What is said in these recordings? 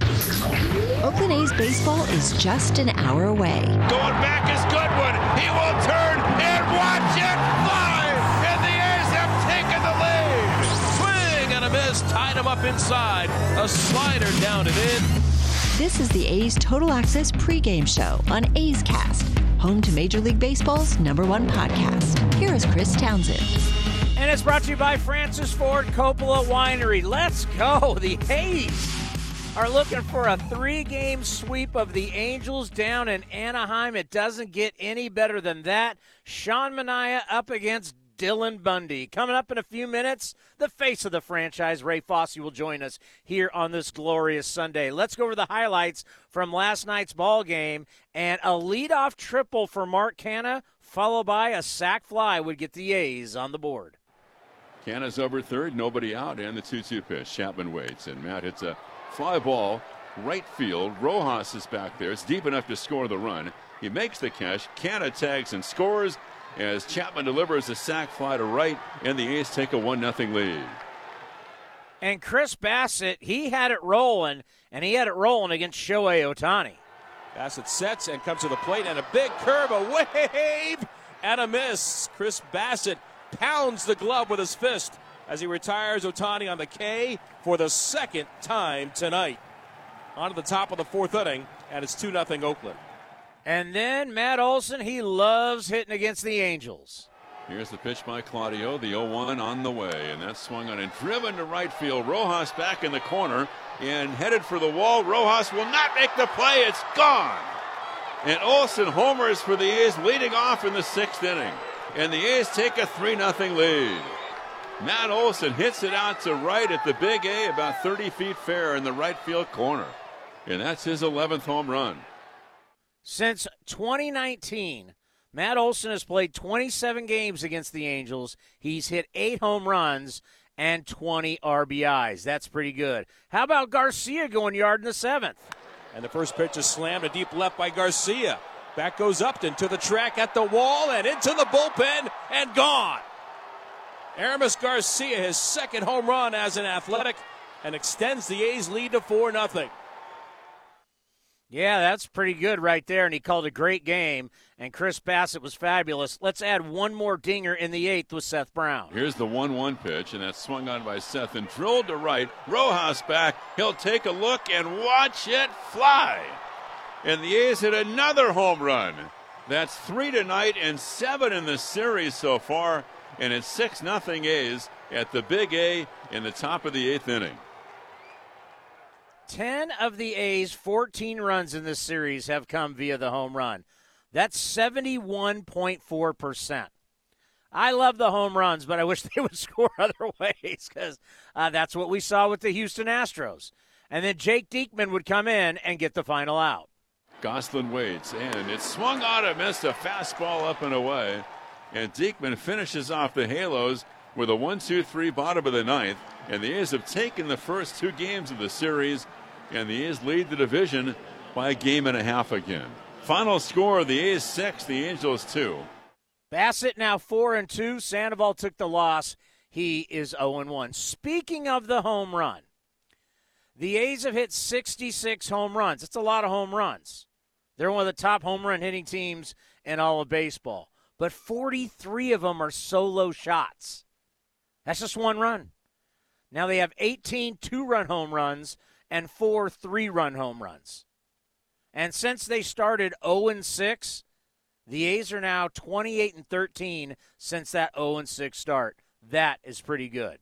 Oakland A's baseball is just an hour away. Going back is Goodwin. He will turn and watch it fly. And the A's have taken the lead. Swing and a miss. Tied him up inside. A slider down and in. This is the A's Total Access pregame show on A's Cast, home to Major League Baseball's number one podcast. Here is Chris Townsend. And it's brought to you by Francis Ford Coppola Winery. Let's go. The A's are looking for a three game sweep of the Angels down in Anaheim. It doesn't get any better than that. Sean Manaea up against Dylan Bundy. Coming up in a few minutes, the face of the franchise, Ray Fosse, will join us here on this glorious Sunday. Let's go over the highlights from last night's ball game. And a leadoff triple for Mark Canha, followed by a sac fly, would get the A's on the board. Canha's over third, nobody out, and the 2 2 pitch. Chapman waits, and Matt hits a fly ball right field. Rojas is back there. It's deep enough to score the run. He makes the catch. Canha tags and scores as Chapman delivers a sac fly to right, and the A's take a 1 0 lead. And Chris Bassett, he had it rolling, and he had it rolling against Shohei Ohtani. Bassett sets and comes to the plate, and a big curve, a wave, and a miss. Chris Bassett pounds the glove with his fist as he retires Ohtani on the K for the second time tonight. On to the top of the fourth inning, and it's 2 0 Oakland. And then Matt Olson, he loves hitting against the Angels. Here's the pitch by Claudio, the 0 1 on the way, and that's swung on and driven to right field. Rojas back in the corner and headed for the wall. Rojas will not make the play, it's gone. And Olson homers for the A's leading off in the sixth inning. And the A's take a 3 0 lead. Matt Olson hits it out to right at the big A, about 30 feet fair in the right field corner. And that's his 11th home run. Since 2019, Matt Olson has played 27 games against the Angels. He's hit eight home runs and 20 RBIs. That's pretty good. How about Garcia going yard in the seventh? And the first pitch is slammed to deep left by Garcia. Back goes Upton to the track at the wall and into the bullpen and gone. Aramis Garcia, his second home run as an athletic, and extends the A's lead to 4 0. Yeah, that's pretty good right there. And he called a great game. And Chris Bassett was fabulous. Let's add one more dinger in the eighth with Seth Brown. Here's the 1 1 pitch, and that's swung on by Seth and drilled to right. Rojas back. He'll take a look and watch it fly. And the A's hit another home run. That's three tonight and seven in the series so far. And it's 6 0 A's at the big A in the top of the eighth inning. 10 of the A's 14 runs in this series have come via the home run. That's 71.4%. I love the home runs, but I wish they would score other ways because uh, that's what we saw with the Houston Astros. And then Jake Diekman would come in and get the final out. Gosselin waits, and it's swung on and missed a fastball up and away. And Diekman finishes off the Halos with a 1 2 3 bottom of the ninth. And the A's have taken the first two games of the series and the A's lead the division by a game and a half again. Final score: the A's six, the Angels two. Bassett now four and two. Sandoval took the loss. He is 0 and 1. Speaking of the home run, the A's have hit 66 home runs. It's a lot of home runs. They're one of the top home run hitting teams in all of baseball. But 43 of them are solo shots. That's just one run. Now they have 18 two run home runs and four three run home runs. And since they started 0 6, the A's are now 28 and 13 since that 0 6 start. That is pretty good.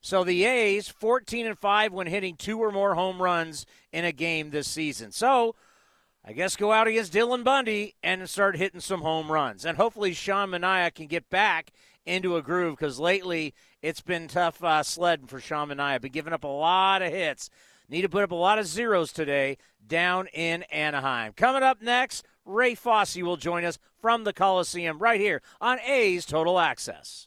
So the A's 14 and 5 when hitting two or more home runs in a game this season. So I guess go out against Dylan Bundy and start hitting some home runs. And hopefully Sean Manaea can get back into a groove because lately it's been tough uh, sledding for Sean Manaea. Been giving up a lot of hits. Need to put up a lot of zeros today down in Anaheim. Coming up next, Ray Fosse will join us from the Coliseum right here on A's Total Access.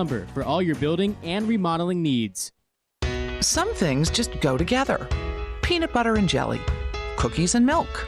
Lumber for all your building and remodeling needs. Some things just go together peanut butter and jelly, cookies and milk,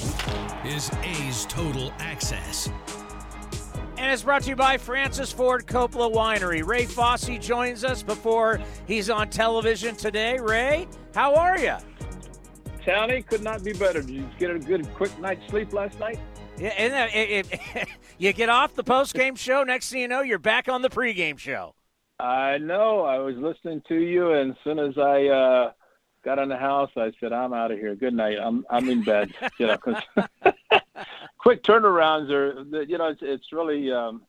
is A's Total Access. And it's brought to you by Francis Ford Coppola Winery. Ray Fosse joins us before he's on television today. Ray, how are you? Townie could not be better. Did you get a good, quick night's sleep last night? Yeah, and it, it, you get off the post game show. Next thing you know, you're back on the pregame show. I know. I was listening to you, and as soon as I uh, got in the house, I said, "I'm out of here. Good night. I'm I'm in bed." you know, because quick turnarounds are, you know, it's it's really um,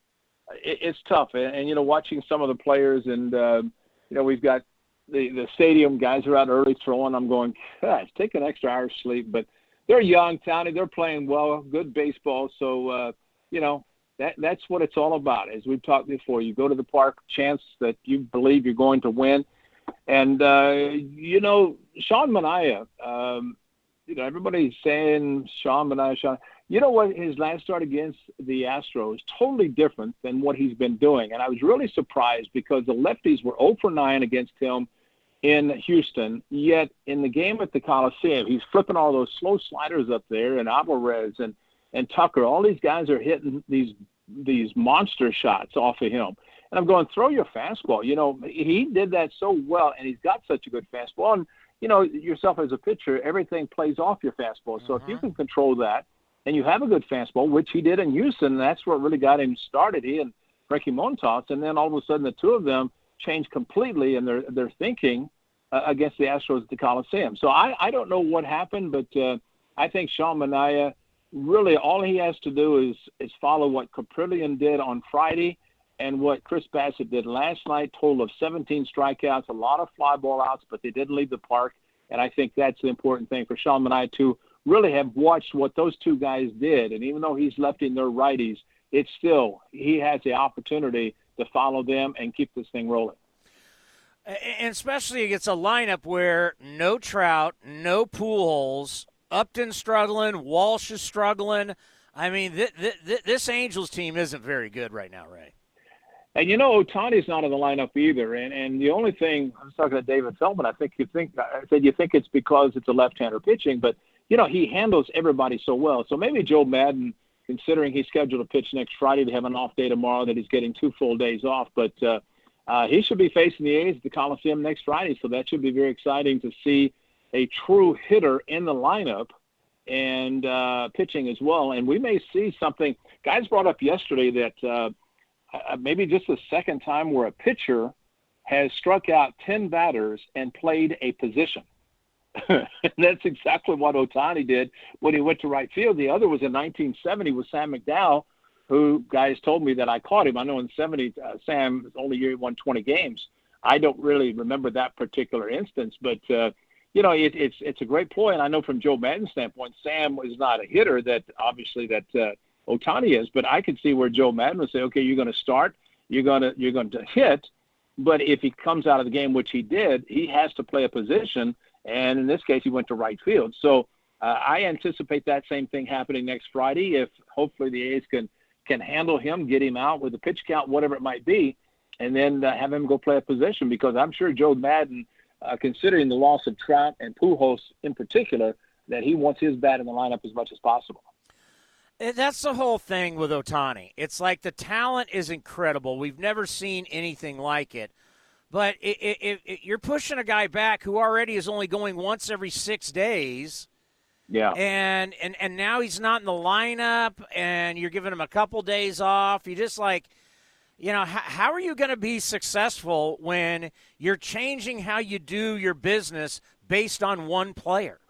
it, it's tough, and, and you know, watching some of the players, and uh, you know, we've got the the stadium guys are out early throwing. I'm going, gosh, take an extra hour's sleep, but they're young, talented. They're playing well, good baseball. So uh, you know, that that's what it's all about. As we've talked before, you go to the park, chance that you believe you're going to win, and uh, you know Sean Manaea. Um, you know everybody's saying Sean Manaea. Sean. You know what? His last start against the Astros totally different than what he's been doing, and I was really surprised because the lefties were 0 for 9 against him in Houston. Yet in the game at the Coliseum, he's flipping all those slow sliders up there, and Alvarez and and Tucker. All these guys are hitting these these monster shots off of him. And I'm going, throw your fastball. You know, he did that so well, and he's got such a good fastball. And, you know, yourself as a pitcher, everything plays off your fastball. So mm-hmm. if you mm-hmm. can control that and you have a good fastball, which he did in Houston, that's what really got him started. He and Frankie Montas. And then all of a sudden, the two of them changed completely in their, their thinking uh, against the Astros at the Coliseum. So I, I don't know what happened, but uh, I think Sean Manaea really all he has to do is is follow what Kaprielian did on Friday and what Chris Bassett did last night. Total of 17 strikeouts, a lot of fly ball outs, but they didn't leave the park. And I think that's the important thing for Sean and I to really have watched what those two guys did. And even though he's lefting their righties, it's still he has the opportunity to follow them and keep this thing rolling. And especially against a lineup where no Trout, no Pujols, Upton struggling, Walsh is struggling. I mean, th- th- th- this Angels team isn't very good right now, Ray. And you know, Ohtani's not in the lineup either. And and the only thing I was talking to David Feldman, I think you think I said you think it's because it's a left-hander pitching, but you know he handles everybody so well. So maybe Joe Maddon, considering he's scheduled to pitch next Friday, to have an off day tomorrow, that he's getting two full days off. But uh, uh, he should be facing the A's at the Coliseum next Friday, so that should be very exciting to see a true hitter in the lineup and uh, pitching as well. And we may see something. Guys brought up yesterday that uh, maybe just the second time where a pitcher has struck out 10 batters and played a position. that's exactly what Ohtani did when he went to right field. The other was in 1970 with Sam McDowell, who guys told me that I caught him. I know in 70, uh, Sam only year won 20 games. I don't really remember that particular instance, but uh, you know, it, it's it's a great ploy, and I know from Joe Maddon's standpoint, Sam is not a hitter that obviously that uh, Ohtani is, but I could see where Joe Maddon would say, okay, you're going to start, you're going to you're going to hit, but if he comes out of the game, which he did, he has to play a position, and in this case, he went to right field. So uh, I anticipate that same thing happening next Friday. If hopefully the A's can can handle him, get him out with a pitch count, whatever it might be, and then uh, have him go play a position because I'm sure Joe Maddon, uh, considering the loss of Trout and Pujols in particular, that he wants his bat in the lineup as much as possible. That's the whole thing with Ohtani. It's like the talent is incredible. We've never seen anything like it. But it, it, it, you're pushing a guy back who already is only going once every six days. Yeah. And and and now he's not in the lineup, and you're giving him a couple days off. You just like, you know, how, how are you going to be successful when you're changing how you do your business based on one player?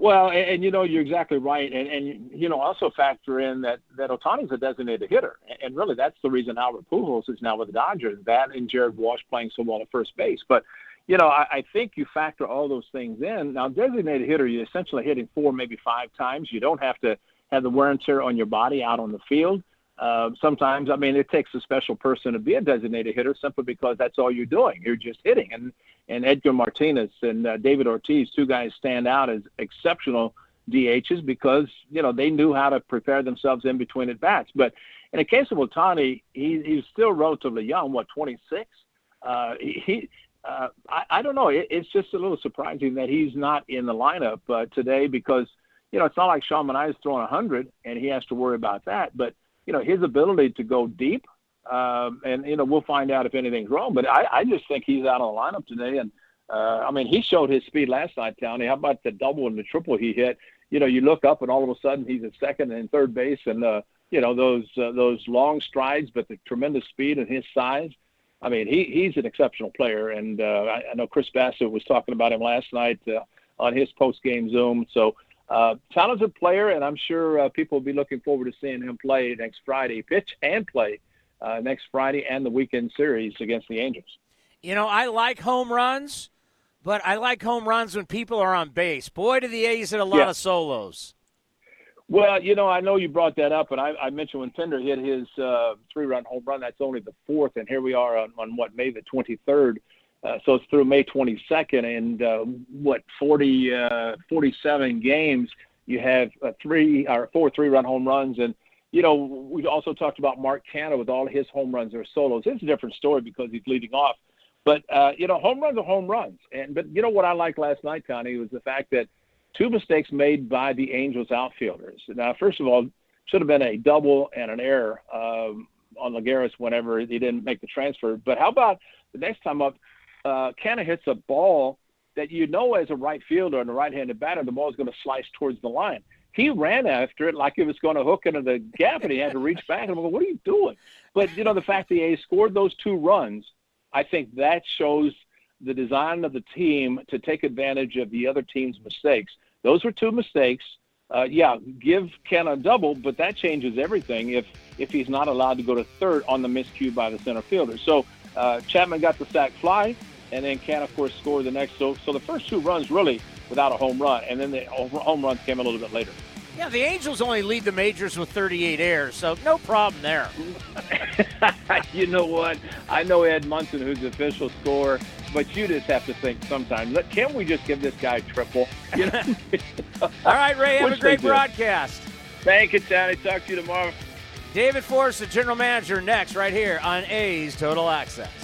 Well, and, and, you know you're exactly right, and and you know also factor in that that Ohtani's a designated hitter, and really that's the reason Albert Pujols is now with the Dodgers. That and Jared Walsh playing so well at first base, but you know I, I think you factor all those things in. Now, designated hitter, you're essentially hitting four, maybe five times. You don't have to have the wear and tear on your body out on the field. Uh, sometimes, I mean, it takes a special person to be a designated hitter simply because that's all you're doing. You're just hitting, and and Edgar Martinez and uh, David Ortiz, two guys stand out as exceptional DHs because you know they knew how to prepare themselves in between at bats. But in the case of Ohtani, he, he's still relatively young. What 26? Uh, he uh, I, I don't know. It, it's just a little surprising that he's not in the lineup uh, today because you know it's not like Sean Manaea is throwing 100 and he has to worry about that. But you know his ability to go deep um, and you know we'll find out if anything's wrong. But I, I just think he's out of the lineup today. And uh, I mean he showed his speed last night, Tony. How about the double and the triple he hit? You know, you look up and all of a sudden he's at second and third base, and uh, you know those uh, those long strides, but the tremendous speed and his size. I mean, he he's an exceptional player, and uh, I, I know Chris Bassett was talking about him last night uh, on his post game Zoom. So uh, talented player, and I'm sure uh, people will be looking forward to seeing him play next Friday, pitch and play uh, next Friday and the weekend series against the Angels. You know, I like home runs, but I like home runs when people are on base. Boy, do the A's hit a lot yeah. of solos. Well, you know, I know you brought that up, and I, I mentioned when Pinder hit his uh, three-run home run. That's only the fourth, and here we are on, on what May the 23rd. Uh, so it's through May 22nd, and uh, what 40, uh, 47 games. You have uh, three or four three-run home runs, and you know, we also talked about Mark Canha with all his home runs or solos. It's a different story because he's leading off. But uh, you know, home runs are home runs. And but you know what I liked last night, Connie, was the fact that two mistakes made by the Angels outfielders. Now, first of all, should have been a double and an error um, on Lagares whenever he didn't make the transfer. But how about the next time up, uh, Canha hits a ball that you know as a right fielder and a right-handed batter, the ball is going to slice towards the line he ran after it like it was going to hook into the gap, and he had to reach back. And I'm like, what are you doing? But you know, the fact that he scored those two runs, I think that shows the design of the team to take advantage of the other team's mistakes. Those were two mistakes. Uh, yeah, give Ken a double, but that changes everything if if he's not allowed to go to third on the miscue by the center fielder. So uh, Chapman got the sac fly, and then Canha, of course, score the next. So so the first two runs really without a home run, and then the home runs came a little bit later. Yeah, the Angels only lead the majors with 38 airs, so no problem there. you know what? I know Ed Munson, who's the official scorer, but you just have to think sometimes. Can we just give this guy triple? You know? All right, Ray, have Which a great broadcast. Thank you, Johnny. Talk to you tomorrow. David Forst, the general manager, next, right here on A's Total Access.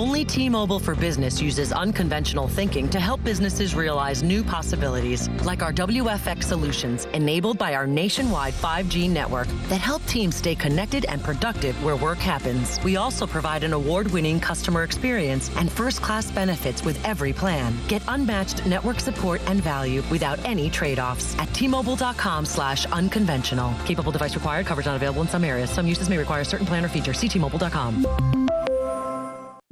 Only T Mobile for Business uses unconventional thinking to help businesses realize new possibilities, like our WFX solutions, enabled by our nationwide 5G network that help teams stay connected and productive where work happens. We also provide an award winning customer experience and first class benefits with every plan. Get unmatched network support and value without any trade offs at T Mobile.com slash unconventional. Capable device required, coverage not available in some areas. Some uses may require certain plan or feature. See T Mobile.com.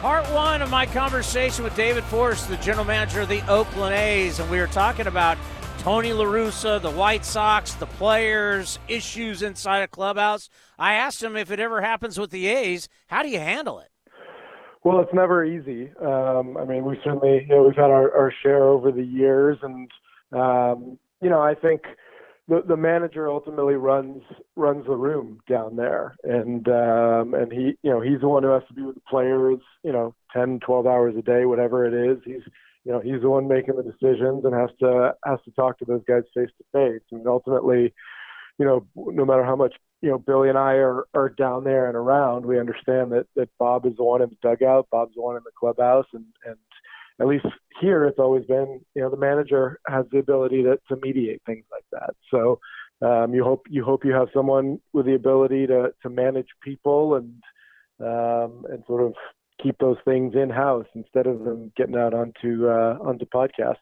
Part one of my conversation with David Forst, the general manager of the Oakland A's, and we were talking about Tony LaRussa, the White Sox, the players, issues inside a clubhouse. I asked him if it ever happens with the A's, how do you handle it? Well, it's never easy. Um, I mean, we certainly, you know, we've had our, our share over the years, and um, you know, I think the the manager ultimately runs runs the room down there, and um, and he, you know, he's the one who has to be with the players, you know, 10, 12 hours a day, whatever it is. He's, you know, he's the one making the decisions and has to has to talk to those guys face to face, and ultimately, you know, no matter how much you know Billy and I are are down there and around, we understand that that Bob is the one in the dugout, Bob's the one in the clubhouse, and and at least here it's always been you know the manager has the ability to to mediate things like that. So um, you hope you hope you have someone with the ability to to manage people and um, and sort of keep those things in house instead of them getting out onto uh, onto podcasts.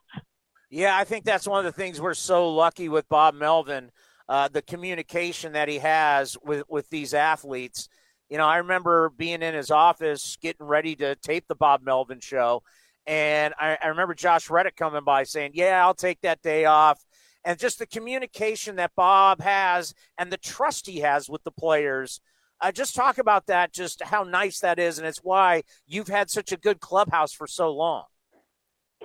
Yeah, I think that's one of the things we're so lucky with Bob Melvin, uh, the communication that he has with, with these athletes. You know, I remember being in his office getting ready to tape the Bob Melvin show. And I, I remember Josh Reddick coming by saying, Yeah, I'll take that day off. And just the communication that Bob has and the trust he has with the players. Uh, just talk about that, just how nice that is. And it's why you've had such a good clubhouse for so long.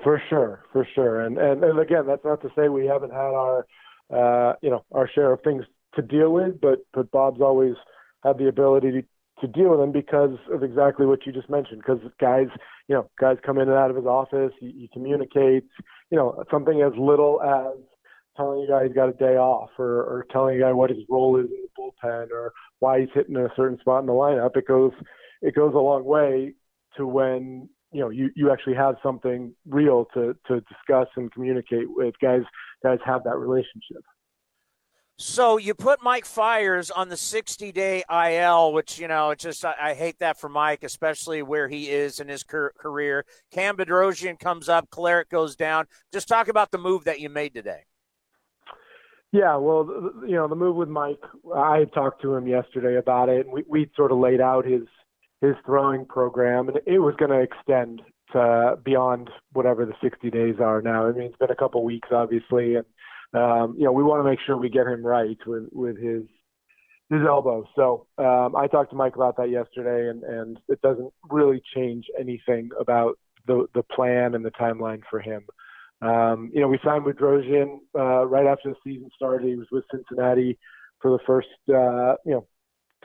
For sure, for sure, and and, and again, that's not to say we haven't had our, uh, you know, our share of things to deal with, but but Bob's always had the ability to, deal with them because of exactly what you just mentioned. Because guys, you know, guys come in and out of his office, he, he communicates, you know, something as little as telling a guy he's got a day off, or or telling a guy what his role is in the bullpen, or why he's hitting a certain spot in the lineup. It goes it goes a long way to when you know you you actually have something real to to discuss and communicate with guys guys have that relationship So you put Mike Fiers on the 60 day IL, which, you know, it's just, I, I, hate that for Mike, especially where he is in his career. Cam Bedrosian comes up, Kolarek goes down. Just talk about the move that you made today. Yeah, well, you know, the move with Mike, I talked to him yesterday about it. And we, we sort of laid out his, his throwing program, and it was going to extend to beyond whatever the 60 days are now. I mean, it's been a couple weeks, obviously, and um, you know, we want to make sure we get him right with with his his elbow. So um, I talked to Mike about that yesterday, and and it doesn't really change anything about the the plan and the timeline for him. Um, you know, we signed with Drosian uh, right after the season started. He was with Cincinnati for the first uh, you know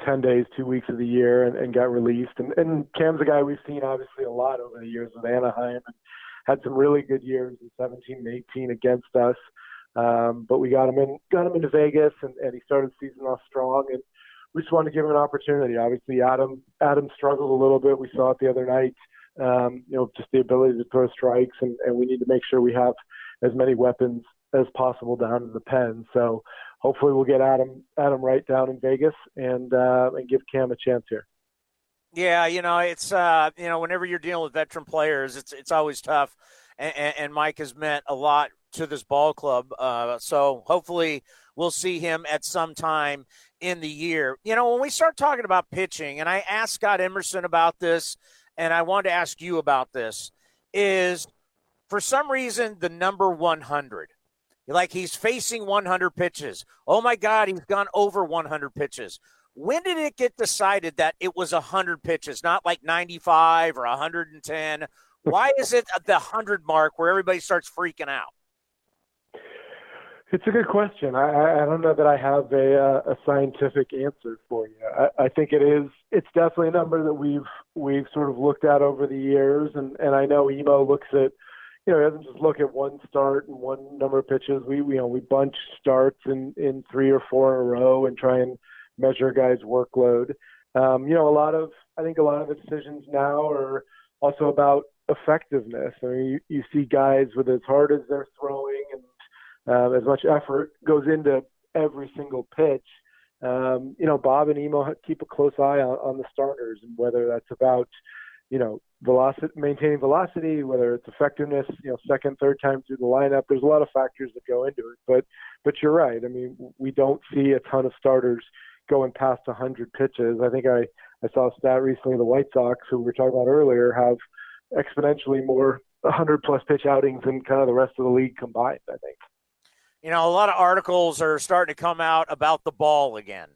10 days, two weeks of the year and, and got released. And, and Cam's a guy we've seen obviously a lot over the years with Anaheim and had some really good years in 17 and 18 against us. Um, but we got him in, got him into Vegas, and, and he started the season off strong. And we just wanted to give him an opportunity. Obviously, Adam Adam struggled a little bit. We saw it the other night. Um, you know, just the ability to throw strikes, and, and we need to make sure we have as many weapons as possible down in the pen. So hopefully, we'll get Adam Adam right down in Vegas and uh, and give Cam a chance here. Yeah, you know, it's uh, you know, whenever you're dealing with veteran players, it's it's always tough. And, and Mike has meant a lot to this ball club. Uh, so hopefully we'll see him at some time in the year. You know, when we start talking about pitching, and I asked Scott Emerson about this, and I wanted to ask you about this, is for some reason the number 100. Like he's facing 100 pitches. Oh my God, he's gone over 100 pitches. When did it get decided that it was 100 pitches, not like 95 or 110? Why is it the 100 mark where everybody starts freaking out? It's a good question. I, I don't know that I have a, uh, a scientific answer for you. I, I think it is. It's definitely a number that we've we've sort of looked at over the years, and and I know Emo looks at, you know, he doesn't just look at one start and one number of pitches. We, you know we bunch starts in in three or four in a row and try and measure guys' workload. Um, you know, a lot of I think a lot of the decisions now are also about effectiveness. I mean, you, you see guys with as hard as they're throwing uh, as much effort goes into every single pitch. Um, you know, Bob and Emo keep a close eye on, on the starters and whether that's about, you know, velocity, maintaining velocity, whether it's effectiveness, you know, second, third time through the lineup. There's a lot of factors that go into it, but but you're right. I mean, we don't see a ton of starters going past 100 pitches. I think I I saw a stat recently. The White Sox, who we were talking about earlier, have exponentially more 100 plus pitch outings than kind of the rest of the league combined. I think you know, a lot of articles are starting to come out about the ball again.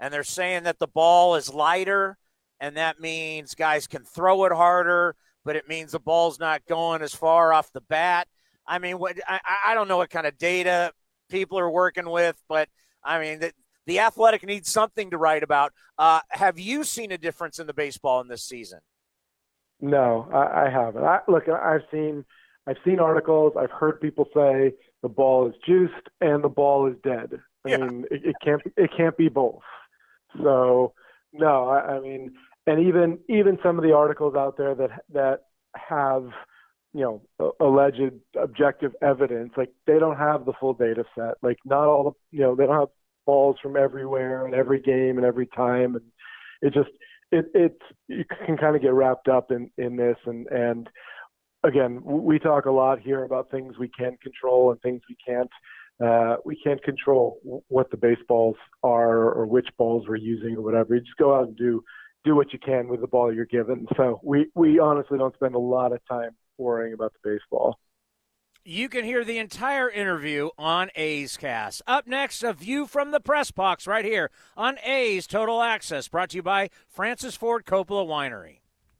And they're saying that the ball is lighter, and that means guys can throw it harder, but it means the ball's not going as far off the bat. I mean, what I, I don't know what kind of data people are working with, but I mean, the, the athletic needs something to write about. Uh, have you seen a difference in the baseball in this season? No, I, I haven't. I, look, I've seen I've seen articles. I've heard people say the ball is juiced and the ball is dead. I yeah. mean, it, it can't it can't be both. So no, I, I mean, and even even some of the articles out there that that have you know alleged objective evidence, like they don't have the full data set. Like not all the you know they don't have balls from everywhere and every game and every time, and it just it it's you can kind of get wrapped up in in this and and again, we talk a lot here about things we can control and things we can't. Uh, we can't control what the baseballs are or which balls we're using or whatever. You just go out and do do what you can with the ball you're given. So we we honestly don't spend a lot of time worrying about the baseball. You can hear the entire interview on A's Cast. Up next, a view from the press box right here on A's Total Access, brought to you by Francis Ford Coppola Winery.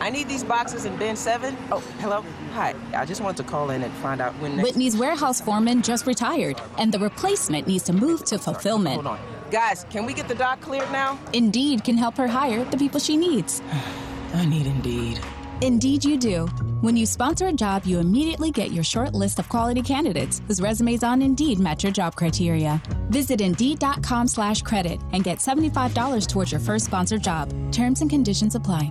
I need these boxes in bin seven. Oh, hello. Hi. I just wanted to call in and find out when. Next- Whitney's warehouse foreman just retired, and the replacement needs to move to fulfillment. Hold on. Guys, can we get the dock cleared now? Indeed can help her hire the people she needs. I need Indeed. Indeed, you do. When you sponsor a job, you immediately get your short list of quality candidates whose resumes on Indeed match your job criteria. Visit Indeed.com slash credit and get $75 towards your first sponsored job. Terms and conditions apply.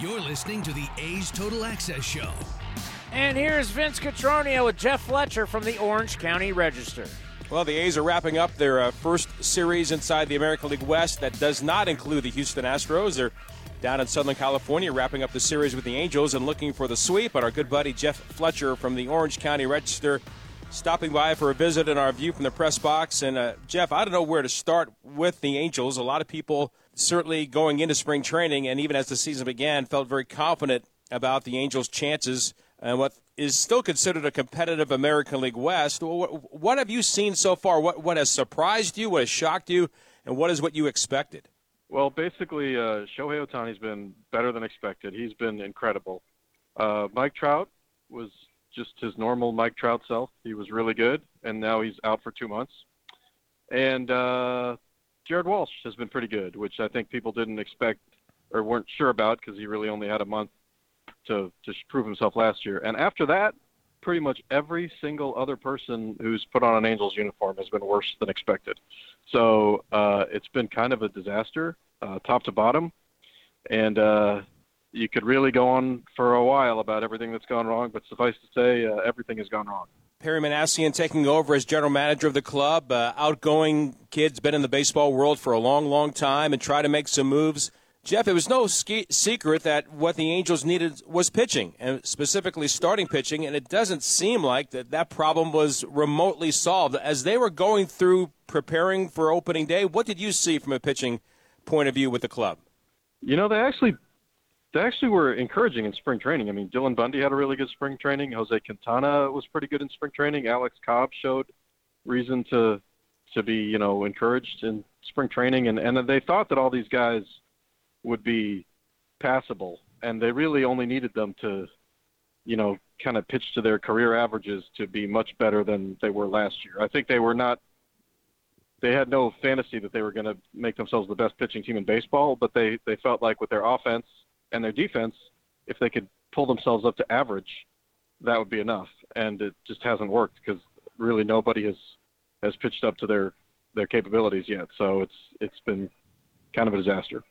You're listening to the A's Total Access Show. And here's Vince Cotroneo with Jeff Fletcher from the Orange County Register. Well, the A's are wrapping up their uh, first series inside the American League West. That does not include the Houston Astros. They're down in Southern California, wrapping up the series with the Angels and looking for the sweep. But our good buddy Jeff Fletcher from the Orange County Register stopping by for a visit and our view from the press box. And uh, Jeff, I don't know where to start with the Angels. A lot of people certainly going into spring training and even as the season began felt very confident about the Angels' chances and what is still considered a competitive American League West. What, have you seen so far? What, what has surprised you? What has shocked you? And what is what you expected? Well, basically, uh, Shohei Ohtani's been better than expected. He's been incredible. Uh, Mike Trout was just his normal Mike Trout self. He was really good, and now he's out for two months. And uh, Jared Walsh has been pretty good, which I think people didn't expect or weren't sure about because he really only had a month to to prove himself last year. And after that, pretty much every single other person who's put on an Angels uniform has been worse than expected. So uh, it's been kind of a disaster, uh, top to bottom, and uh, you could really go on for a while about everything that's gone wrong. But suffice to say, uh, everything has gone wrong. Perry Minasian taking over as general manager of the club. Uh, outgoing kid's been in the baseball world for a long, long time and try to make some moves. Jeff, it was no ski- secret that what the Angels needed was pitching, and specifically starting pitching, and it doesn't seem like that, that problem was remotely solved. As they were going through preparing for opening day, what did you see from a pitching point of view with the club? You know, they actually they actually were encouraging in spring training. I mean, Dylan Bundy had a really good spring training. Jose Quintana was pretty good in spring training. Alex Cobb showed reason to to be, you know, encouraged in spring training, and and they thought that all these guys – would be passable, and they really only needed them to, you know, kind of pitch to their career averages to be much better than they were last year. I think they were not. They had no fantasy that they were going to make themselves the best pitching team in baseball, but they they felt like with their offense and their defense, if they could pull themselves up to average, that would be enough. And it just hasn't worked because really nobody has has pitched up to their their capabilities yet. So it's it's been kind of a disaster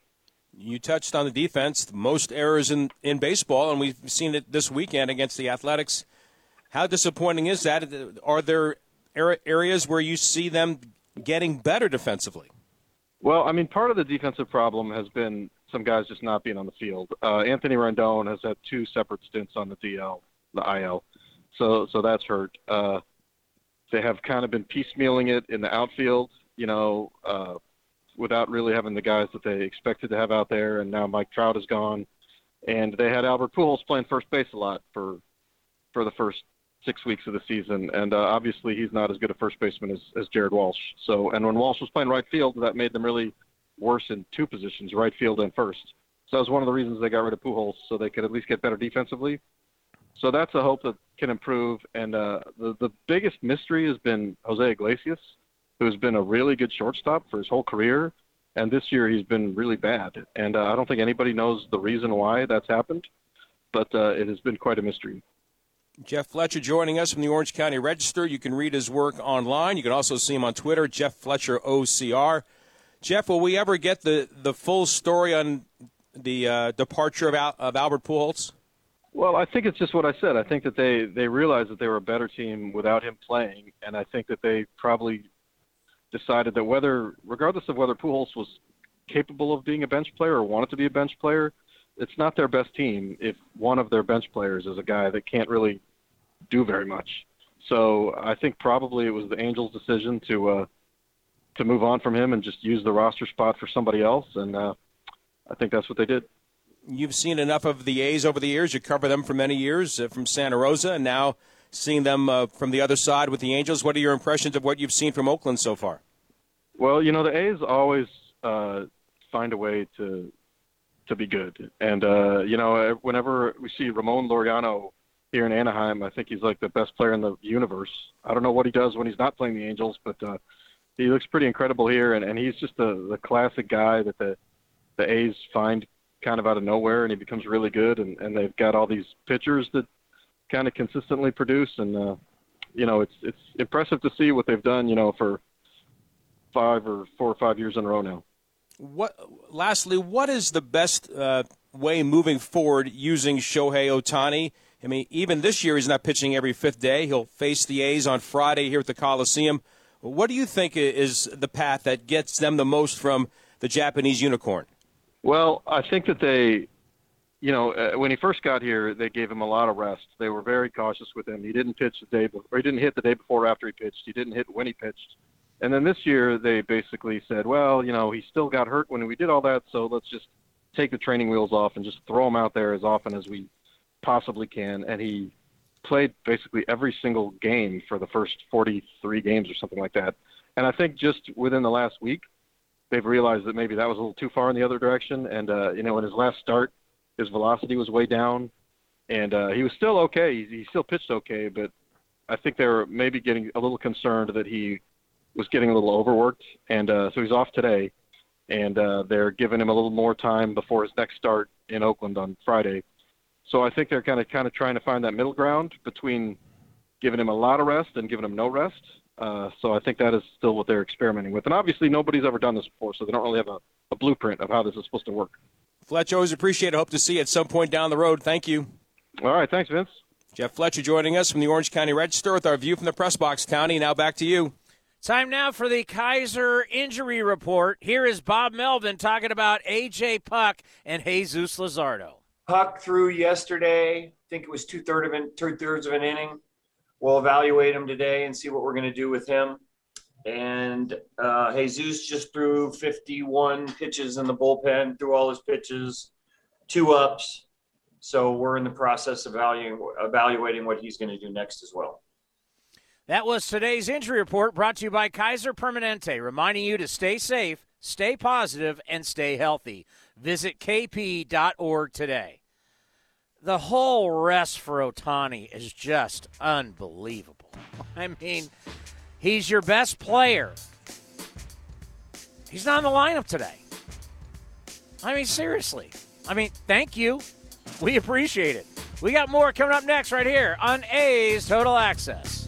you touched on the defense, most errors in, in baseball, and we've seen it this weekend against the Athletics. How disappointing is that? Are there er, areas where you see them getting better defensively? Well, I mean, part of the defensive problem has been some guys just not being on the field. Uh, Anthony Rendon has had two separate stints on the DL, the IL, so so that's hurt. Uh, they have kind of been piecemealing it in the outfield. You know, uh, without really having the guys that they expected to have out there. And now Mike Trout is gone, and they had Albert Pujols playing first base a lot for for the first six weeks of the season. And uh, obviously, he's not as good a first baseman as, as Jared Walsh. So, and when Walsh was playing right field, that made them really worse in two positions, right field and first. So that was one of the reasons they got rid of Pujols, so they could at least get better defensively. So that's a hope that can improve. And uh, the the biggest mystery has been Jose Iglesias who's been a really good shortstop for his whole career, and this year he's been really bad. And uh, I don't think anybody knows the reason why that's happened, but uh, it has been quite a mystery. Jeff Fletcher joining us from the Orange County Register. You can read his work online. You can also see him on Twitter, Jeff Fletcher OCR. Jeff, will we ever get the, the full story on the uh, departure of, Al- of Albert Pujols? Well, I think it's just what I said. I think that they they realized that they were a better team without him playing, and I think that they probably decided that whether, regardless of whether Pujols was capable of being a bench player or wanted to be a bench player, it's not their best team if one of their bench players is a guy that can't really do very much. So I think probably it was the Angels' decision to uh, to move on from him and just use the roster spot for somebody else, and uh, I think that's what they did. You've seen enough of the A's over the years. You cover them for many years uh, from Santa Rosa, and now seeing them uh, from the other side with the Angels. What are your impressions of what you've seen from Oakland so far? Well, you know the A's always uh, find a way to to be good, and uh, you know whenever we see Ramon Laureano here in Anaheim, I think he's like the best player in the universe. I don't know what he does when he's not playing the Angels, but uh, he looks pretty incredible here, and, and he's just the the classic guy that the the A's find kind of out of nowhere, and he becomes really good, and and they've got all these pitchers that kind of consistently produce, and uh, you know it's it's impressive to see what they've done, you know, for five or four or five years in a row now. What? Lastly, what is the best uh, way moving forward using Shohei Ohtani? I mean, even this year he's not pitching every fifth day. He'll face the A's on Friday here at the Coliseum. What do you think is the path that gets them the most from the Japanese unicorn? Well, I think that they, you know, uh, when he first got here, they gave him a lot of rest. They were very cautious with him. He didn't pitch the day before. He didn't hit the day before or after he pitched. He didn't hit when he pitched. And then this year, they basically said, well, you know, he still got hurt when we did all that, so let's just take the training wheels off and just throw him out there as often as we possibly can. And he played basically every single game for the first 43 games or something like that. And I think just within the last week, they've realized that maybe that was a little too far in the other direction. And uh, you know, in his last start, his velocity was way down, and uh, he was still okay. He, he still pitched okay, but I think they were maybe getting a little concerned that he was getting a little overworked, and uh, so he's off today. And uh, they're giving him a little more time before his next start in Oakland on Friday. So I think they're kind of kind of trying to find that middle ground between giving him a lot of rest and giving him no rest. Uh, so I think that is still what they're experimenting with. And obviously, nobody's ever done this before, so they don't really have a, a blueprint of how this is supposed to work. Fletcher, always appreciate it. Hope to see you at some point down the road. Thank you. All right. Thanks, Vince. Jeff Fletcher joining us from the Orange County Register with our view from the press box. Townie, now back to you. Time now for the Kaiser injury report. Here is Bob Melvin talking about A.J. Puk and Jesus Luzardo. Puk threw yesterday. I think it was two thirds of an two thirds of an inning. We'll evaluate him today and see what we're going to do with him. And uh, Jesus just threw 51 pitches in the bullpen, threw all his pitches, two ups. So we're in the process of evaluating, evaluating what he's going to do next as well. That was today's injury report brought to you by Kaiser Permanente, reminding you to stay safe, stay positive, and stay healthy. Visit kp.org today. The whole rest for Ohtani is just unbelievable. I mean, he's your best player. He's not in the lineup today. I mean, seriously. I mean, thank you. We appreciate it. We got more coming up next right here on A's Total Access.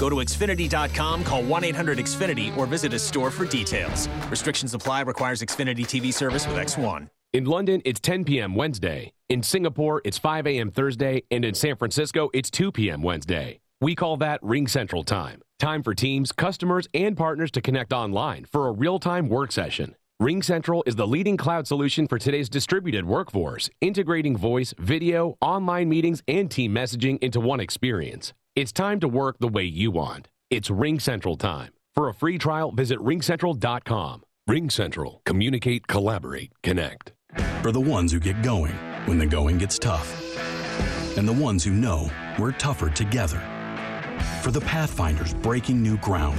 Go to Xfinity.com, call 1 800 Xfinity, or visit a store for details. Restrictions apply, requires Xfinity TV service with X1. In London, it's 10 p.m. Wednesday. In Singapore, it's 5 a.m. Thursday. And in San Francisco, it's 2 p.m. Wednesday. We call that Ring Central Time. Time for teams, customers, and partners to connect online for a real time work session. Ring Central is the leading cloud solution for today's distributed workforce, integrating voice, video, online meetings, and team messaging into one experience. It's time to work the way you want. It's RingCentral time. For a free trial, visit ringcentral.com. RingCentral. Communicate, collaborate, connect. For the ones who get going when the going gets tough. and the ones who know we're tougher together. For the Pathfinders breaking new ground,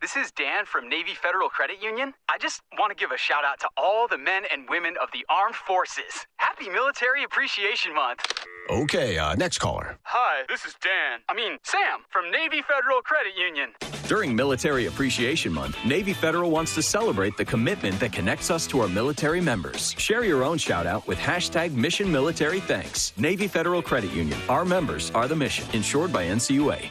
this is Dan from Navy Federal Credit Union. I just want to give a shout out to all the men and women of the armed forces. Happy Military Appreciation Month. Okay, uh, next caller. Hi, this is Dan. I mean, Sam from Navy Federal Credit Union. During Military Appreciation Month, Navy Federal wants to celebrate the commitment that connects us to our military members. Share your own shout out with hashtag Mission Military Thanks. Navy Federal Credit Union. Our members are the mission. Insured by NCUA.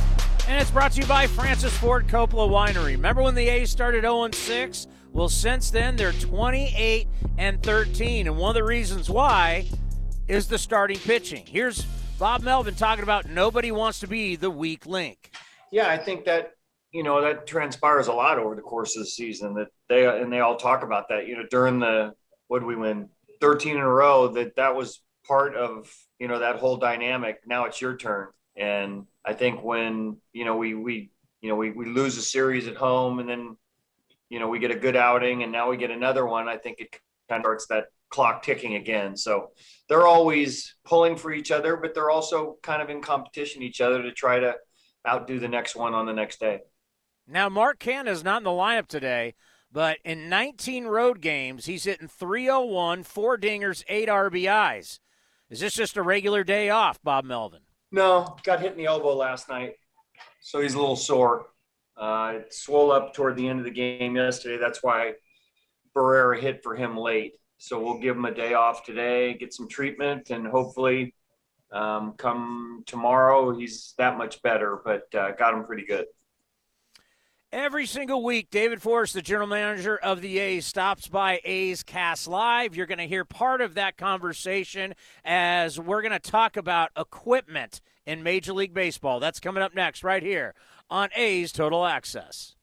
And it's brought to you by Francis Ford Coppola Winery. Remember when the A's started 0 6? Well, since then they're 28 and 13, and one of the reasons why is the starting pitching. Here's Bob Melvin talking about nobody wants to be the weak link. Yeah, I think that you know that transpires a lot over the course of the season. That they and they all talk about that. You know, during the what did we win 13 in a row? That that was part of you know that whole dynamic. Now it's your turn, and I think when you know we we you know we we lose a series at home and then you know we get a good outing and now we get another one. I think it kind of starts that clock ticking again. So they're always pulling for each other, but they're also kind of in competition each other to try to outdo the next one on the next day. Now Mark Canha is not in the lineup today. But in 19 road games, he's hitting 301, four dingers, eight RBIs. Is this just a regular day off, Bob Melvin? No, got hit in the elbow last night, so he's a little sore. Uh, it swelled up toward the end of the game yesterday. That's why Barrera hit for him late. So we'll give him a day off today, get some treatment, and hopefully, um, come tomorrow, he's that much better. But uh, got him pretty good. Every single week, David Forst, the general manager of the A's, stops by A's Cast Live. You're going to hear part of that conversation as we're going to talk about equipment in Major League Baseball. That's coming up next, right here on A's Total Access.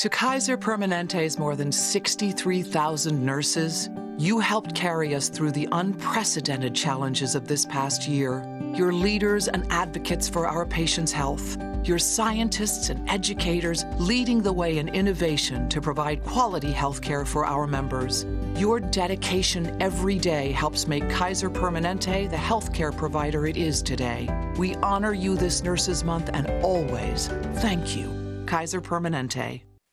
To Kaiser Permanente's more than 63,000 nurses, you helped carry us through the unprecedented challenges of this past year. Your leaders and advocates for our patients' health. Your scientists and educators leading the way in innovation to provide quality health care for our members. Your dedication every day helps make Kaiser Permanente the healthcare provider it is today. We honor you this Nurses Month and always thank you. Kaiser Permanente.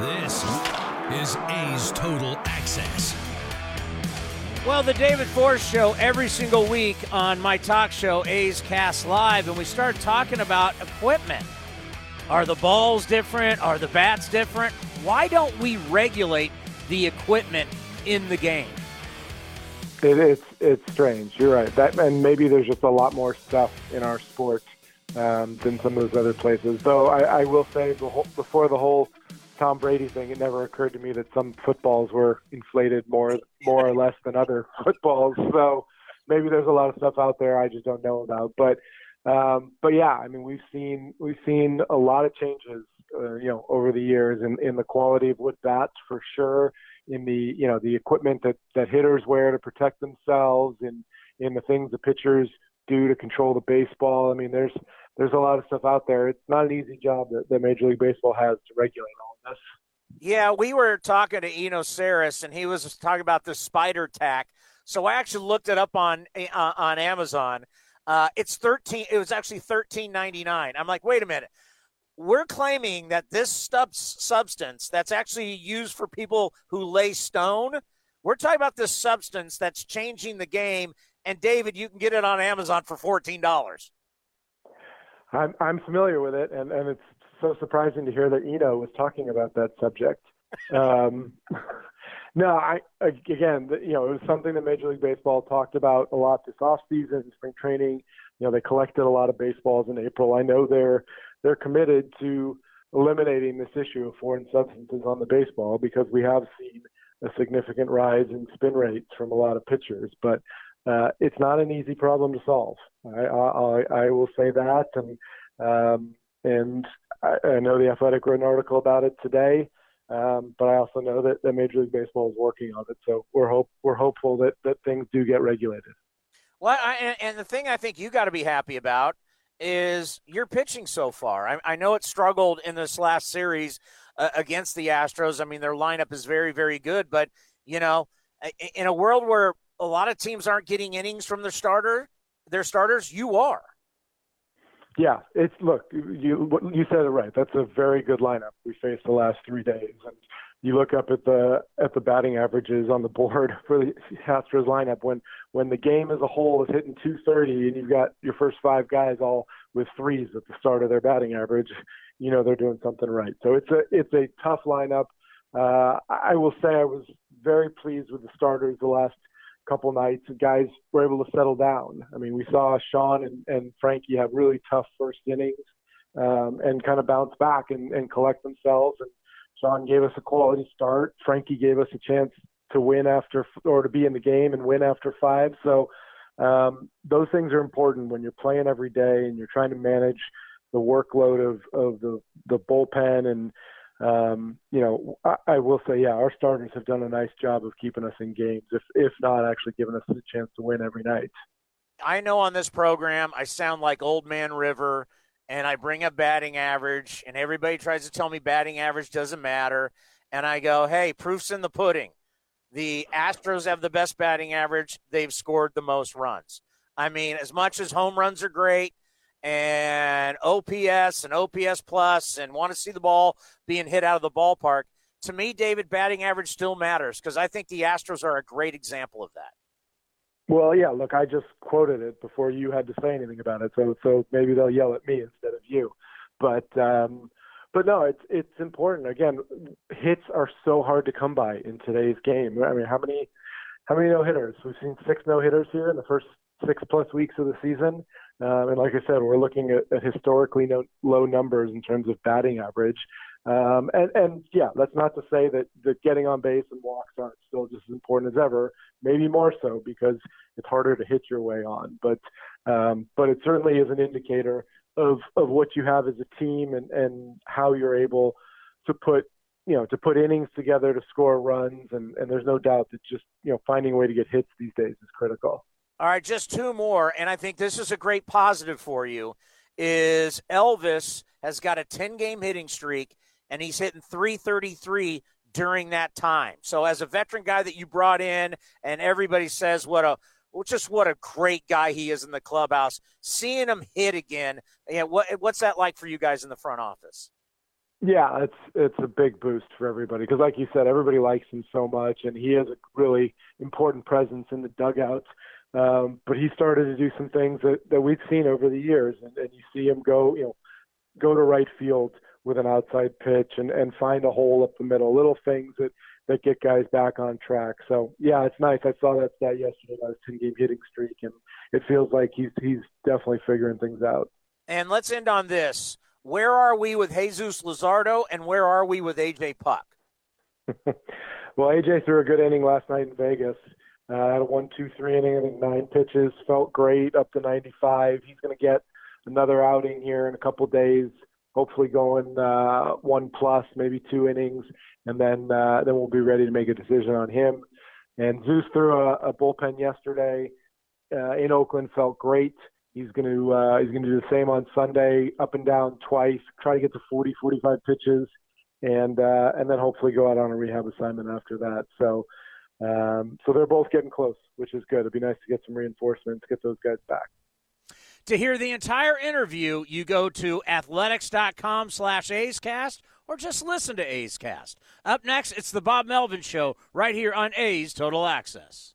This is A's Total Access. Well, the David Forst Show every single week on my talk show, A's Cast Live, and we start talking about equipment. Are the balls different? Are the bats different? Why don't we regulate the equipment in the game? It, it's it's strange. You're right. That and maybe there's just a lot more stuff in our sport um, than some of those other places. Though I, I will say, the whole, before the whole Tom Brady thing, it never occurred to me that some footballs were inflated more more or less than other footballs. So maybe there's a lot of stuff out there I just don't know about. But um, but yeah, I mean we've seen we've seen a lot of changes, uh, you know, over the years in, in the quality of wood bats for sure, in the you know the equipment that that hitters wear to protect themselves, in in the things the pitchers do to control the baseball. I mean, there's there's a lot of stuff out there. It's not an easy job that, that Major League Baseball has to regulate all this. Yeah, we were talking to Eno Sarris, and he was talking about the spider tack. So I actually looked it up on uh, on Amazon. Uh, it's thirteen. It was actually thirteen ninety nine. I'm like, wait a minute. We're claiming that this stub- substance that's actually used for people who lay stone. We're talking about this substance that's changing the game. And David, you can get it on Amazon for fourteen dollars. I'm I'm familiar with it, and and it's so surprising to hear that Eno was talking about that subject. Um, no, I again, you know, it was something that Major League Baseball talked about a lot this off season, spring training. You know, they collected a lot of baseballs in April. I know they're they're committed to eliminating this issue of foreign substances on the baseball because we have seen a significant rise in spin rates from a lot of pitchers, but uh, it's not an easy problem to solve. I, I, I will say that, and um, and I, I know the Athletic wrote an article about it today, um, but I also know that, that Major League Baseball is working on it. So we're hope we're hopeful that that things do get regulated. Well, I, and, the thing I think you got to be happy about is your pitching so far. I, I know it struggled in this last series uh, against the Astros. I mean, their lineup is very, very good, but you know, in a world where a lot of teams aren't getting innings from their starter, their starters, you are. Yeah, it's look, you you said it right. That's a very good lineup we faced the last three days, and you look up at the at the batting averages on the board for the Astros lineup when when the game as a whole is hitting 230 and you've got your first five guys all with threes at the start of their batting average, you know they're doing something right. So it's a it's a tough lineup. Uh, I will say I was very pleased with the starters the last couple nights, and guys were able to settle down. I mean, we saw Sean and, and Frankie have really tough first innings um, and kind of bounce back and, and collect themselves. And Sean gave us a quality start. Frankie gave us a chance to win after or to be in the game and win after five. So um, those things are important when you're playing every day and you're trying to manage the workload of, of the, the bullpen and um, you know, I, I will say, yeah, our starters have done a nice job of keeping us in games, if if not actually giving us a chance to win every night. I know on this program I sound like old man River, and I bring up batting average, and everybody tries to tell me batting average doesn't matter, and I go, hey, proof's in the pudding. The Astros have the best batting average. They've scored the most runs. I mean, as much as home runs are great, and OPS and OPS plus and want to see the ball being hit out of the ballpark. To me, David, batting average still matters because I think the Astros are a great example of that. Well, yeah. Look, I just quoted it before you had to say anything about it, so so maybe they'll yell at me instead of you. But um, but no, it's it's important. Again, hits are so hard to come by in today's game. I mean, how many how many no hitters? We've seen six no hitters here in the first six plus weeks of the season. Um, and like I said, we're looking at, at historically no, low numbers in terms of batting average. Um, and, and yeah, that's not to say that, that getting on base and walks aren't still just as important as ever. Maybe more so because it's harder to hit your way on. But um, but it certainly is an indicator of of what you have as a team and and how you're able to put you know to put innings together to score runs. And and there's no doubt that just you know finding a way to get hits these days is critical. All right, just two more, and I think this is a great positive for you. Is Elvis has got a 10 game hitting streak, and he's hitting 333 during that time. So, as a veteran guy that you brought in, and everybody says what a well, just what a great guy he is in the clubhouse. Seeing him hit again, yeah, what, what's that like for you guys in the front office? Yeah, it's it's a big boost for everybody because, like you said, everybody likes him so much, and he has a really important presence in the dugouts. Um, but he started to do some things that, that we've seen over the years, and, and you see him go, you know, go to right field with an outside pitch and, and find a hole up the middle, little things that, that get guys back on track. So yeah, it's nice. I saw that stat yesterday about his 10 game hitting streak, and it feels like he's he's definitely figuring things out. And let's end on this. Where are we with Jesus Luzardo, and where are we with AJ Puk? well, AJ threw a good inning last night in Vegas. Uh, one, two, three inning. I think nine pitches. Felt great up to 95. He's going to get another outing here in a couple days. Hopefully, going uh, one plus, maybe two innings, and then uh, then we'll be ready to make a decision on him. And Zeus threw a, a bullpen yesterday uh, in Oakland. Felt great. He's going to uh, he's going to do the same on Sunday, up and down twice. Try to get to 40, 45 pitches. and uh, and then hopefully go out on a rehab assignment after that. So um, so they're both getting close, which is good. It'd be nice to get some reinforcements, get those guys back. To hear the entire interview, you go to athletics.com slash A'scast or just listen to A's Cast. Up next, it's the Bob Melvin Show right here on A's Total Access.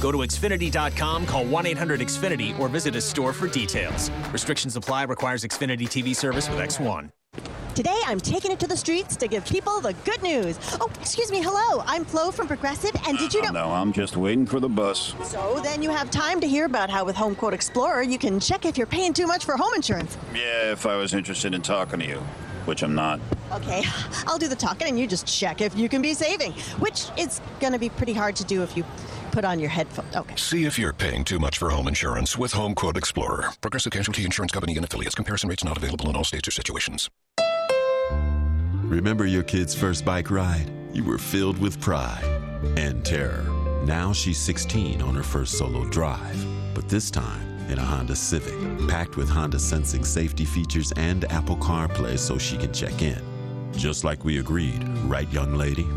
Go to Xfinity.com, call 1 800 Xfinity, or visit a store for details. Restrictions apply, requires Xfinity TV service with X1. Today, I'm taking it to the streets to give people the good news. Oh, excuse me. Hello, I'm Flo from Progressive, and did you oh, know? No, I'm just waiting for the bus. So then you have time to hear about how with Home Quote Explorer you can check if you're paying too much for home insurance. Yeah, if I was interested in talking to you, which I'm not. Okay, I'll do the talking, and you just check if you can be saving, which is going to be pretty hard to do if you put on your headphones. Okay. See if you're paying too much for home insurance with Home Quote Explorer. Progressive Casualty Insurance Company and affiliates. Comparison rates not available in all states or situations. Remember your kid's first bike ride? You were filled with pride and terror. Now she's 16 on her first solo drive, but this time in a Honda Civic, packed with Honda sensing safety features and Apple CarPlay so she can check in. Just like we agreed, right, young lady?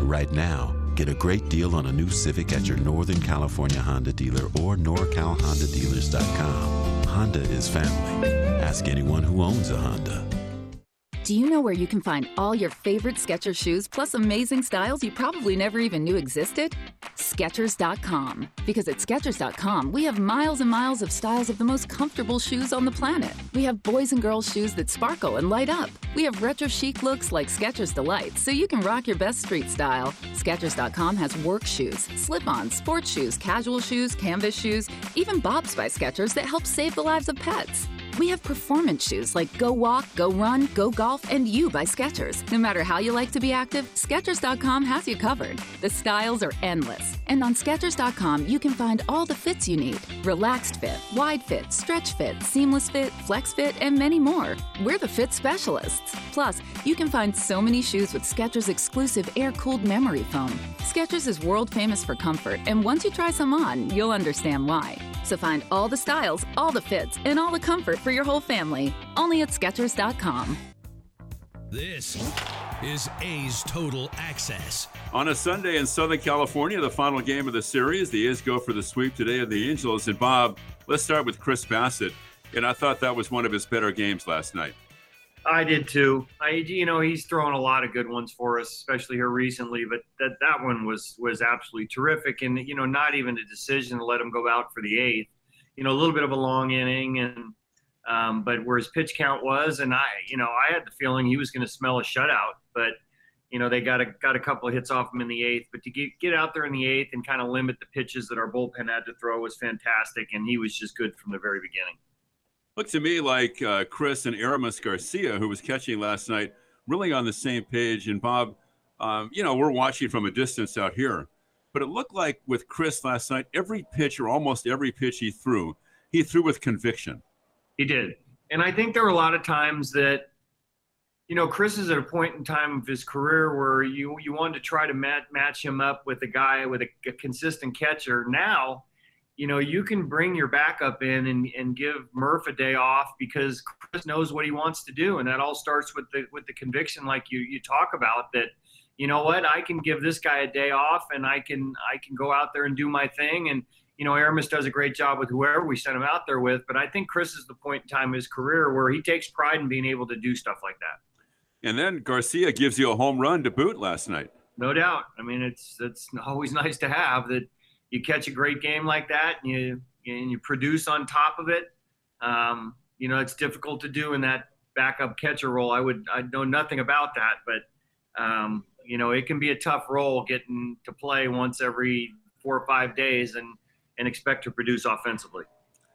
Right now, get a great deal on a new Civic at your Northern California Honda dealer or NorCalHondaDealers.com. Honda is family. Ask anyone who owns a Honda. Do you know where you can find all your favorite Skechers shoes plus amazing styles you probably never even knew existed? Skechers.com. Because at Skechers.com, we have miles and miles of styles of the most comfortable shoes on the planet. We have boys and girls shoes that sparkle and light up. We have retro chic looks like Skechers Delight, so you can rock your best street style. Skechers.com has work shoes, slip-ons, sports shoes, casual shoes, canvas shoes, even Bobs by Skechers that help save the lives of pets. We have performance shoes like Go Walk, Go Run, Go Golf, and You by Skechers. No matter how you like to be active, Skechers.com has you covered. The styles are endless. And on Skechers.com, you can find all the fits you need relaxed fit, wide fit, stretch fit, seamless fit, flex fit, and many more. We're the fit specialists. Plus, you can find so many shoes with Skechers exclusive air cooled memory foam. Skechers is world famous for comfort, and once you try some on, you'll understand why. So find all the styles, all the fits, and all the comfort for your whole family. Only at Skechers.com. This is A's Total Access. On a Sunday in Southern California, the final game of the series, the A's go for the sweep today of the Angels. And Bob, let's start with Chris Bassitt. And I thought that was one of his better games last night. I did too. I, you know, he's thrown a lot of good ones for us, especially here recently. But that that one was was absolutely terrific, and you know, not even a decision to let him go out for the eighth. You know, a little bit of a long inning, and um, but where his pitch count was, and I, you know, I had the feeling he was going to smell a shutout, but you know, they got a got a couple of hits off him in the eighth. But to get get out there in the eighth and kind of limit the pitches that our bullpen had to throw was fantastic, and he was just good from the very beginning. Looked to me like uh, Chris and Aramis Garcia, who was catching last night, really on the same page. And Bob, um, you know, we're watching from a distance out here, but it looked like with Chris last night, every pitch or almost every pitch he threw, he threw with conviction. He did. And I think there were a lot of times that, you know, Chris is at a point in time of his career where you you wanted to try to mat, match him up with a guy with a, a consistent catcher. Now, you know, you can bring your backup in and, and give Murph a day off because Chris knows what he wants to do. And that all starts with the with the conviction like you you talk about that, you know what, I can give this guy a day off and I can I can go out there and do my thing. And, you know, Aramis does a great job with whoever we send him out there with. But I think Chris is the point in time in his career where he takes pride in being able to do stuff like that. And then Garcia gives you a home run to boot last night. no doubt. I mean, it's it's always nice to have that you catch a great game like that and you and you produce on top of it. Um, you know, it's difficult to do in that backup catcher role. I would I know nothing about that, but um, you know, it can be a tough role getting to play once every four or five days and and expect to produce offensively.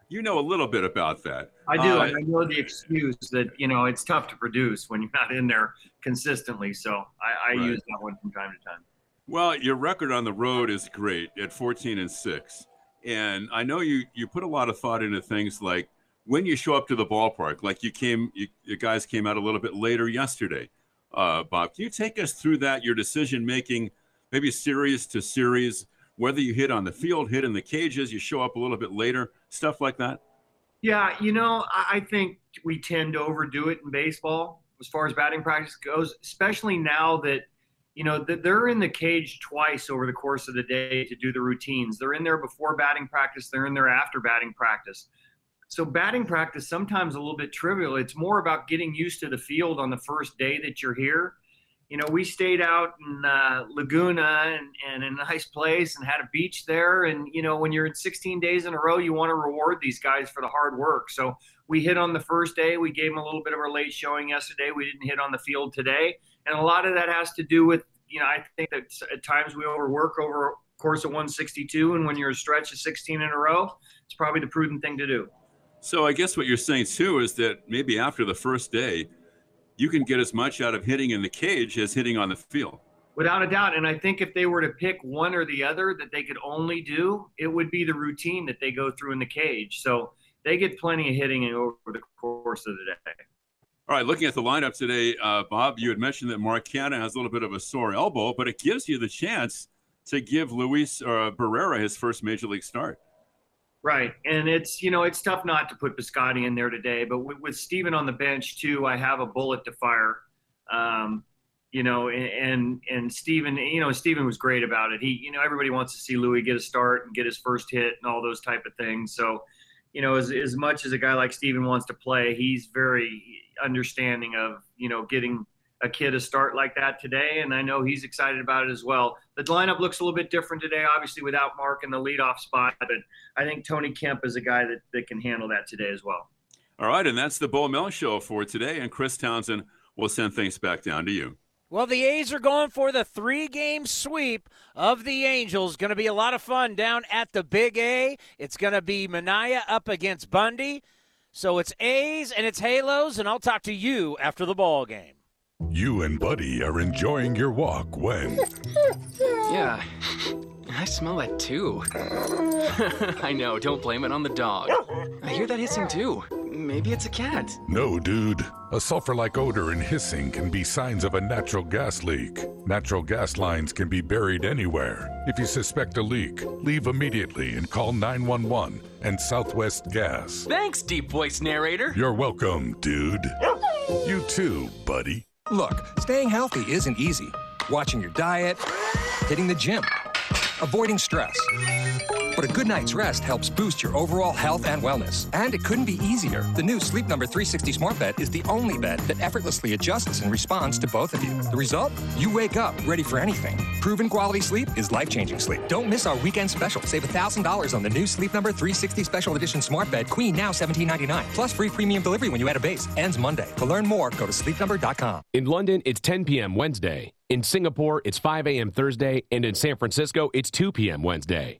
You know a little bit about that. I do. Uh, I know the excuse that you know it's tough to produce when you're not in there consistently. So I, I Right. use that one from time to time. Well, your record on the road is great at 14 and 6. And I know you you put a lot of thought into things like when you show up to the ballpark, like you came you, you guys came out a little bit later yesterday. Uh, Bob, can you take us through that your decision making maybe series to series whether you hit on the field, hit in the cages, you show up a little bit later, stuff like that? Yeah, you know, I, I think we tend to overdo it in baseball as far as batting practice goes, especially now that you know they're in the cage twice over the course of the day to do the routines. They're in there before batting practice. They're in there after batting practice. So batting practice sometimes a little bit trivial. It's more about getting used to the field on the first day that you're here. You know, we stayed out in uh, Laguna and, and in a nice place and had a beach there. And you know, when you're in 16 days in a row, you want to reward these guys for the hard work. So we hit on the first day. We gave them a little bit of a late showing yesterday. We didn't hit on the field today, and a lot of that has to do with you know I think that at times we overwork over course of 162, and when you're a stretch of 16 in a row, it's probably the prudent thing to do. So I guess what you're saying too is that maybe after the first day, you can get as much out of hitting in the cage as hitting on the field. Without a doubt. And I think if they were to pick one or the other that they could only do, it would be the routine that they go through in the cage. So they get plenty of hitting over the course of the day. All right, looking at the lineup today, uh, Bob, you had mentioned that Mark Canha has a little bit of a sore elbow, but it gives you the chance to give Luis uh, Barrera his first major league start. Right. And it's, you know, it's tough not to put Piscotty in there today, but with, with Stephen on the bench too, I have a bullet to fire. Um, you know, and and Stephen, you know, Stephen was great about it. He, you know, everybody wants to see Luis get a start and get his first hit and all those type of things. So, you know, as, as much as a guy like Stephen wants to play, he's very understanding of, you know, getting a kid a start like that today. And I know he's excited about it as well. The lineup looks a little bit different today, obviously without Mark in the leadoff spot, but I think Tony Kemp is a guy that, that can handle that today as well. All right, and that's the Bo Mel show for today. And Chris Townsend will send things back down to you. Well, the A's are going for the three game sweep of the Angels. Going to be a lot of fun down at the Big A. It's going to be Manaea up against Bundy. So it's A's and it's Halos, and I'll talk to you after the ball game. You and Buddy are enjoying your walk when. Yeah, I smell that too. I know, don't blame it on the dog. I hear that hissing too. Maybe it's a cat. No, dude. A sulfur like odor and hissing can be signs of a natural gas leak. Natural gas lines can be buried anywhere. If you suspect a leak, leave immediately and call 911 and Southwest Gas. Thanks, deep voice narrator. You're welcome, dude. You too, buddy. Look, staying healthy isn't easy. Watching your diet, hitting the gym, avoiding stress. But a good night's rest helps boost your overall health and wellness. And it couldn't be easier. The new Sleep Number 360 Smart Bed is the only bed that effortlessly adjusts and responds to both of you. The result? You wake up ready for anything. Proven quality sleep is life changing sleep. Don't miss our weekend special. Save $1,000 on the new Sleep Number 360 Special Edition Smart Bed, Queen, now $17.99. Plus free premium delivery when you add a base. Ends Monday. To learn more, go to sleepnumber.com. In London, it's 10 p.m. Wednesday. In Singapore, it's 5 a.m. Thursday. And in San Francisco, it's 2 p.m. Wednesday.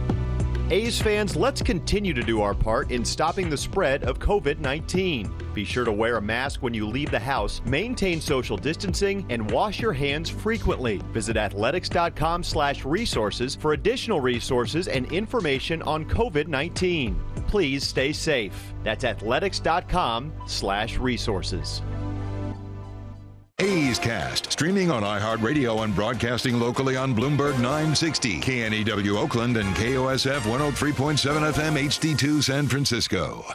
A's fans, let's continue to do our part in stopping the spread of COVID 19. Be sure to wear a mask when you leave the house, maintain social distancing, and wash your hands frequently. Visit athletics.com slash resources for additional resources and information on COVID 19. Please stay safe. That's athletics.com slash resources. A's Cast, streaming on iHeartRadio and broadcasting locally on Bloomberg 960, KNEW Oakland, and KOSF 103.7 FM HD2 San Francisco.